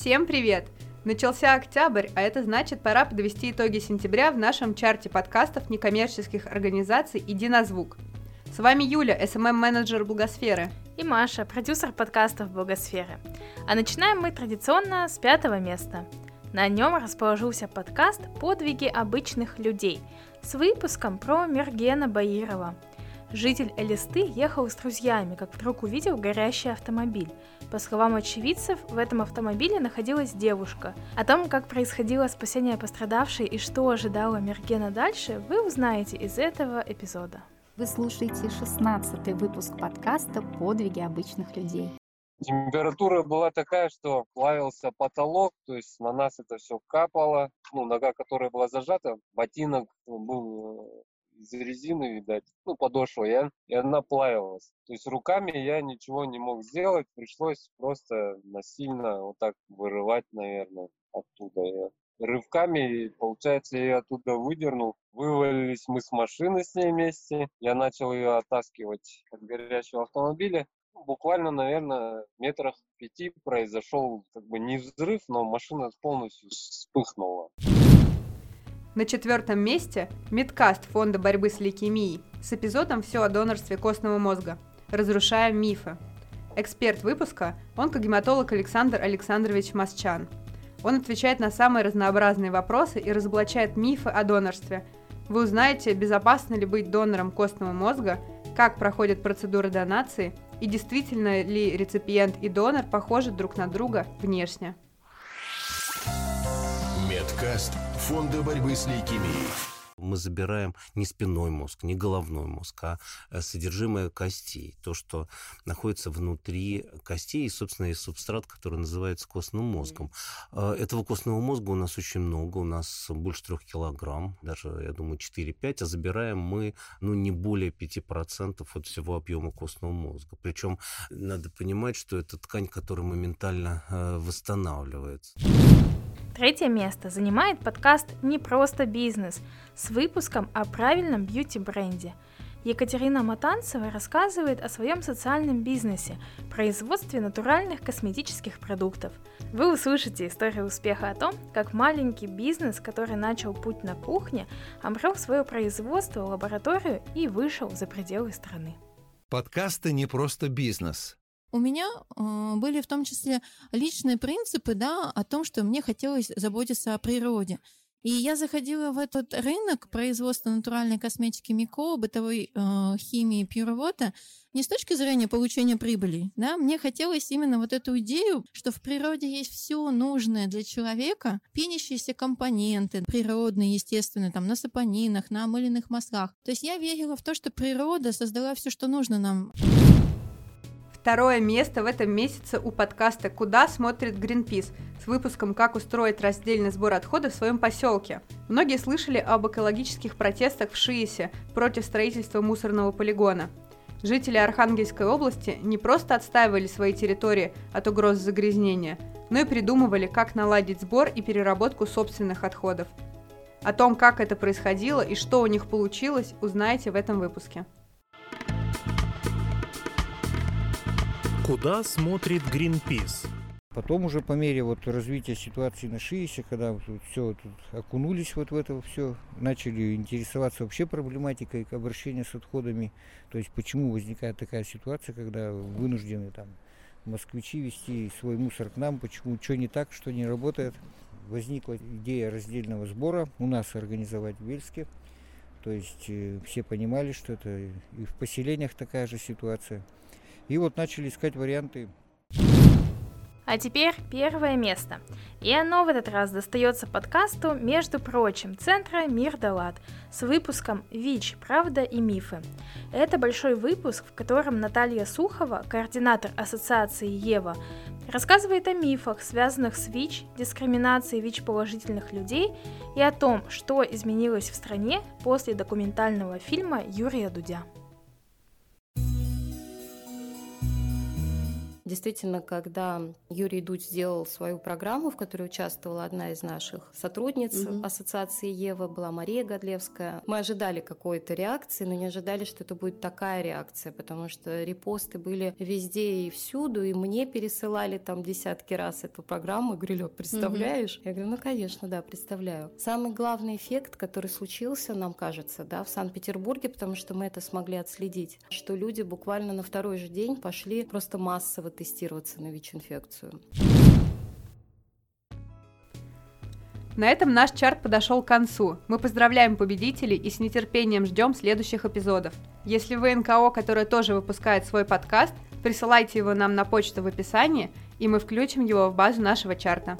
Всем привет! Начался октябрь, а это значит, пора подвести итоги сентября в нашем чарте подкастов некоммерческих организаций «Иди на звук». С вами Юля, SMM-менеджер Благосферы. И Маша, продюсер подкастов Благосферы. А начинаем мы традиционно с пятого места. На нем расположился подкаст «Подвиги обычных людей» с выпуском про Мергена Баирова – Житель Элисты ехал с друзьями, как вдруг увидел горящий автомобиль. По словам очевидцев, в этом автомобиле находилась девушка. О том, как происходило спасение пострадавшей и что ожидало Мергена дальше, вы узнаете из этого эпизода. Вы слушаете 16 выпуск подкаста «Подвиги обычных людей». Температура была такая, что плавился потолок, то есть на нас это все капало. Ну, нога, которая была зажата, ботинок был из резины, видать, ну, подошва, я, и она плавилась. То есть руками я ничего не мог сделать, пришлось просто насильно вот так вырывать, наверное, оттуда. Я рывками, получается, я ее оттуда выдернул. Вывалились мы с машины с ней вместе. Я начал ее оттаскивать от горящего автомобиля. Ну, буквально, наверное, метрах пяти произошел как бы не взрыв, но машина полностью вспыхнула. На четвертом месте Медкаст Фонда борьбы с лейкемией с эпизодом «Все о донорстве костного мозга. Разрушаем мифы». Эксперт выпуска – онкогематолог Александр Александрович Масчан. Он отвечает на самые разнообразные вопросы и разоблачает мифы о донорстве. Вы узнаете, безопасно ли быть донором костного мозга, как проходят процедуры донации и действительно ли реципиент и донор похожи друг на друга внешне. Медкаст Фонда борьбы с лейкемией. Мы забираем не спинной мозг, не головной мозг, а э, содержимое костей. То, что находится внутри костей и, собственно, и субстрат, который называется костным мозгом. Э, этого костного мозга у нас очень много, у нас больше трех килограмм, даже, я думаю, 4-5, а забираем мы, ну, не более 5% от всего объема костного мозга. Причем надо понимать, что это ткань, которая моментально э, восстанавливается. Третье место занимает подкаст «Не просто бизнес» с выпуском о правильном бьюти-бренде. Екатерина Матанцева рассказывает о своем социальном бизнесе – производстве натуральных косметических продуктов. Вы услышите историю успеха о том, как маленький бизнес, который начал путь на кухне, обрел свое производство, лабораторию и вышел за пределы страны. Подкасты «Не просто бизнес» У меня э, были в том числе личные принципы, да, о том, что мне хотелось заботиться о природе. И я заходила в этот рынок производства натуральной косметики Мико, бытовой э, химии Пьюровота не с точки зрения получения прибыли. Да? Мне хотелось именно вот эту идею, что в природе есть все нужное для человека, пенящиеся компоненты, природные, естественные, там, на сапонинах, на омыленных маслах. То есть я верила в то, что природа создала все, что нужно нам. Второе место в этом месяце у подкаста «Куда смотрит Гринпис» с выпуском «Как устроить раздельный сбор отходов в своем поселке». Многие слышали об экологических протестах в Шиесе против строительства мусорного полигона. Жители Архангельской области не просто отстаивали свои территории от угроз загрязнения, но и придумывали, как наладить сбор и переработку собственных отходов. О том, как это происходило и что у них получилось, узнаете в этом выпуске. Куда смотрит Greenpeace? Потом уже по мере вот развития ситуации на Шиисе, когда вот все тут окунулись вот в это все, начали интересоваться вообще проблематикой обращения с отходами, то есть почему возникает такая ситуация, когда вынуждены там москвичи вести свой мусор к нам, почему, что не так, что не работает. Возникла идея раздельного сбора у нас организовать в Вельске. То есть э, все понимали, что это и в поселениях такая же ситуация. И вот начали искать варианты. А теперь первое место. И оно в этот раз достается подкасту, между прочим, Центра Мир Далат с выпуском ВИЧ. Правда и мифы». Это большой выпуск, в котором Наталья Сухова, координатор ассоциации «Ева», рассказывает о мифах, связанных с ВИЧ, дискриминацией ВИЧ-положительных людей и о том, что изменилось в стране после документального фильма Юрия Дудя. Действительно, когда Юрий Дудь сделал свою программу, в которой участвовала одна из наших сотрудниц угу. ассоциации Ева, была Мария Годлевская, мы ожидали какой-то реакции, но не ожидали, что это будет такая реакция, потому что репосты были везде и всюду, и мне пересылали там десятки раз эту программу, и говорили, представляешь? Угу. Я говорю, ну, конечно, да, представляю. Самый главный эффект, который случился, нам кажется, да, в Санкт-Петербурге, потому что мы это смогли отследить, что люди буквально на второй же день пошли просто массово тестироваться на ВИЧ-инфекцию. На этом наш чарт подошел к концу. Мы поздравляем победителей и с нетерпением ждем следующих эпизодов. Если вы НКО, которое тоже выпускает свой подкаст, присылайте его нам на почту в описании, и мы включим его в базу нашего чарта.